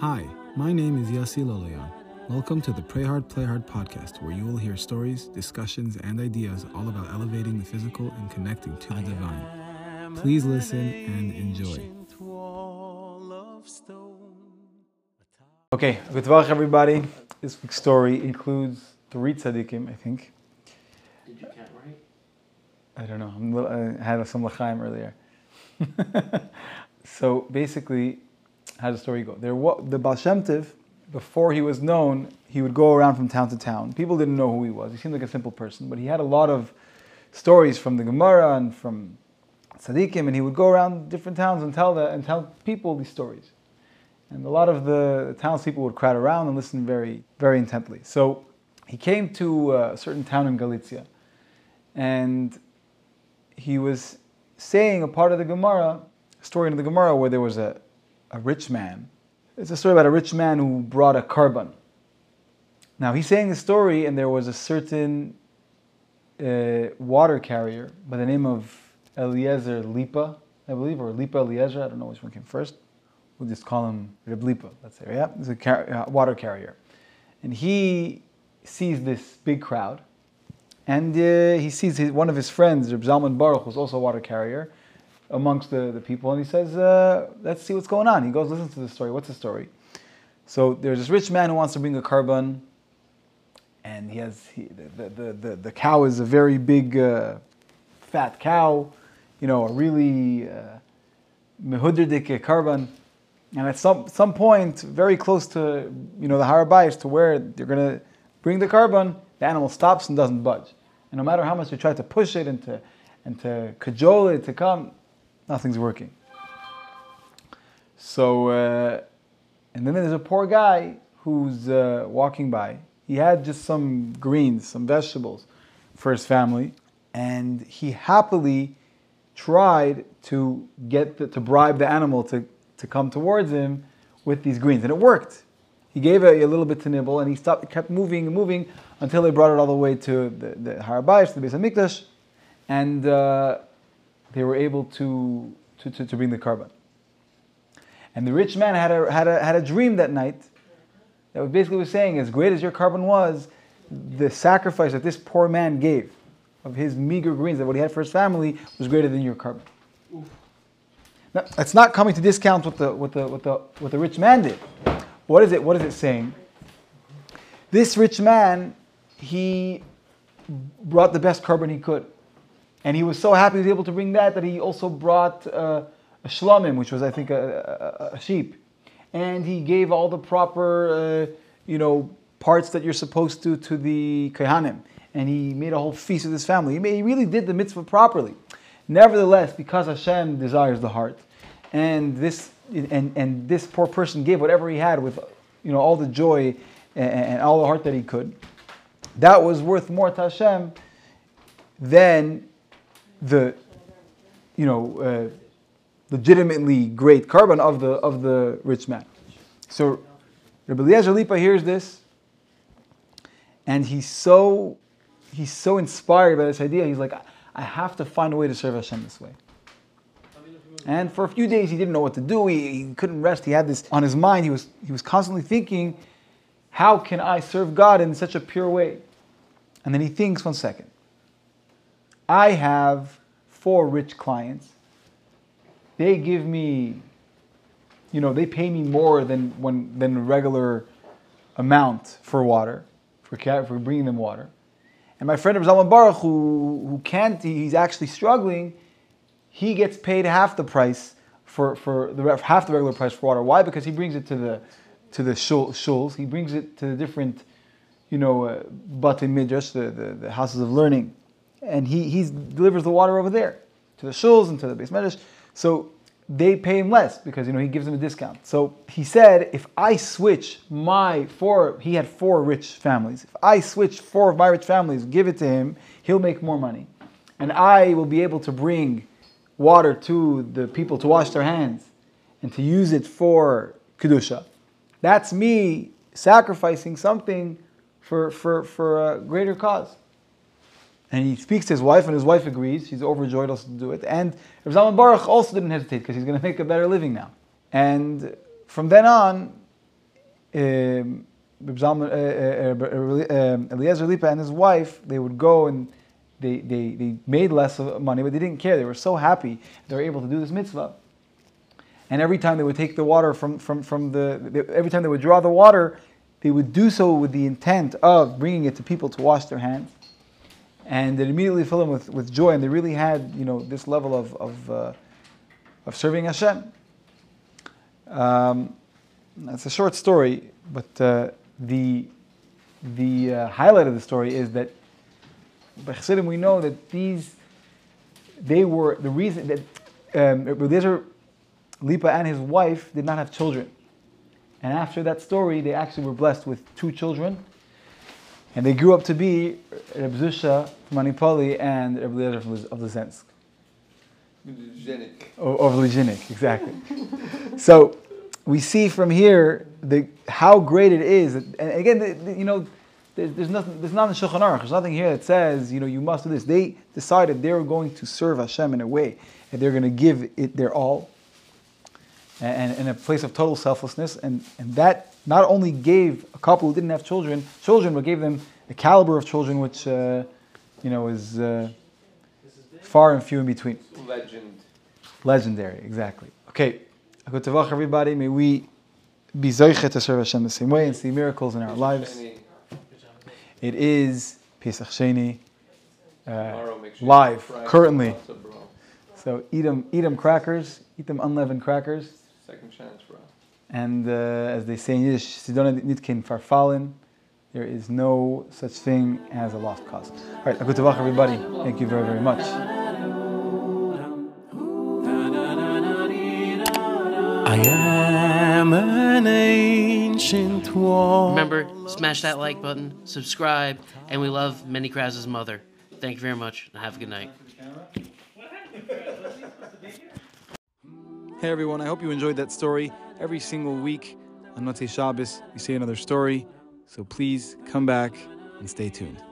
Hi, my name is Yossi Loloyan. Welcome to the Pray Hard, Play Hard podcast, where you will hear stories, discussions, and ideas all about elevating the physical and connecting to the divine. Please listen and enjoy. Okay, good luck, everybody. This week's story includes three tzaddikim, I think. Did you count right? I don't know. I'm, little- I had some l'chaim earlier. so basically, how does the story go? There, the Baal Shem Tov, before he was known, he would go around from town to town. People didn't know who he was. He seemed like a simple person, but he had a lot of stories from the Gemara and from tzaddikim, and he would go around different towns and tell the, and tell people these stories. And a lot of the townspeople would crowd around and listen very, very intently. So he came to a certain town in Galicia, and he was saying a part of the Gemara, a story in the Gemara where there was a, a rich man. It's a story about a rich man who brought a korban. Now he's saying the story, and there was a certain uh, water carrier by the name of Eliezer Lipa, I believe, or Lipa Eliezer. I don't know which one came first. We'll just call him Reb Lipa. Let's say, yeah, he's a car- uh, water carrier, and he sees this big crowd, and uh, he sees his, one of his friends, Reb Zalman Baruch, who's also a water carrier, amongst the, the people, and he says, uh, "Let's see what's going on." He goes, listen to the story. What's the story? So there's this rich man who wants to bring a korban, and he has he, the, the, the, the cow is a very big, uh, fat cow, you know, a really uh, mehudrdik korban. And at some some point, very close to you know the Har HaBayis, to where they're gonna bring the korban, the animal stops and doesn't budge. And no matter how much you try to push it and to and to cajole it to come, nothing's working. So, uh, and then there's a poor guy who's uh, walking by. He had just some greens, some vegetables for his family, and he happily tried to get the, to bribe the animal to, to come towards him with these greens, and it worked. He gave a, a little bit to nibble, and he stopped, kept moving and moving until they brought it all the way to the, the Har HaBayis, to the Beis Hamikdash, and uh, they were able to, to, to, to bring the korban. And the rich man had a, had a, had a dream that night that basically was saying, as great as your korban was, the sacrifice that this poor man gave of his meager greens, that what he had for his family, was greater than your korban. Now, it's not coming to discount what the, what, the, what, the, what the rich man did. What is it? What is it saying? This rich man, he brought the best korban he could. And he was so happy he was able to bring that that he also brought uh, a shlamim, which was, I think, a, a, a sheep. And he gave all the proper, uh, you know, parts that you're supposed to to the kohanim. And he made a whole feast with his family. He, made, he really did the mitzvah properly. Nevertheless, because Hashem desires the heart, and this and, and this poor person gave whatever he had with, you know, all the joy and, and all the heart that he could, that was worth more to Hashem than the, you know, uh, legitimately great korban of the of the rich man. So Rabbi Eliezer Lipa hears this, and he's so he's so inspired by this idea. He's like, I have to find a way to serve Hashem this way. And for a few days, he didn't know what to do. He, he couldn't rest. He had this on his mind. He was he was constantly thinking, how can I serve God in such a pure way? And then he thinks, one second. I have four rich clients. They give me, you know, they pay me more than when than regular amount for water, for for bringing them water. And my friend Zalman Baruch, who who can't, he's actually struggling. He gets paid half the price for for the half the regular price for water. Why? Because he brings it to the to the shul, shuls. He brings it to the different, you know, uh, bate midrash, the, the, the houses of learning, and he he delivers the water over there to the shuls and to the base midrash. So they pay him less because you know he gives them a discount. So he said, if I switch my four, he had four rich families. If I switch four of my rich families, give it to him, he'll make more money, and I will be able to bring water to the people to wash their hands and to use it for kedusha. That's me sacrificing something for for for a greater cause. And he speaks to his wife, and his wife agrees. She's overjoyed also to do it. And Rav Zalman Baruch also didn't hesitate because he's going to make a better living now. And from then on, um, uh, uh, uh, um, Eliezer Lipa and his wife, they would go and they, they, they made less money, but they didn't care. They were so happy they were able to do this mitzvah. And every time they would take the water from, from, from the, every time they would draw the water, they would do so with the intent of bringing it to people to wash their hands. And it immediately filled them with, with joy, and they really had, you know, this level of, of, uh, of serving Hashem. Um, it's a short story, but uh, the, the uh, highlight of the story is that by Chassidim we know that these, they were the reason that um, Eliezer Lipa and his wife did not have children. And after that story, they actually were blessed with two children. And they grew up to be Reb Zusha from Anipoli and Reb Eliezer of Lizensk. Of Lijinik, exactly. so we see from here the, how great it is. And again, the, the, you know, there's, there's nothing. There's not in Shulchan Aruch. There's nothing here that says you know you must do this. They decided they were going to serve Hashem in a way that they're going to give it their all, and in a place of total selflessness. And and that not only gave a couple who didn't have children children, but gave them a caliber of children which uh, you know is uh, far and few in between. Legend. Legendary, exactly. Okay. Good Tavach, everybody. May we be Zoichet to serve Hashem the same way and see miracles in our lives. It is Pesach Sheni, uh, live, currently. So eat them, eat them crackers, eat them unleavened crackers. Second chance, bro. And uh, as they say in Yiddish, Sidona nitkin farfalin. There is no such thing as a lost cause. All right, a good everybody. Thank you very, very much. I am an ancient wall. Remember, smash that like button, subscribe, and we love Many Krause's mother. Thank you very much, and have a good night. Hey everyone, I hope you enjoyed that story. Every single week on Motzei Shabbos, we say another story. So please come back and stay tuned.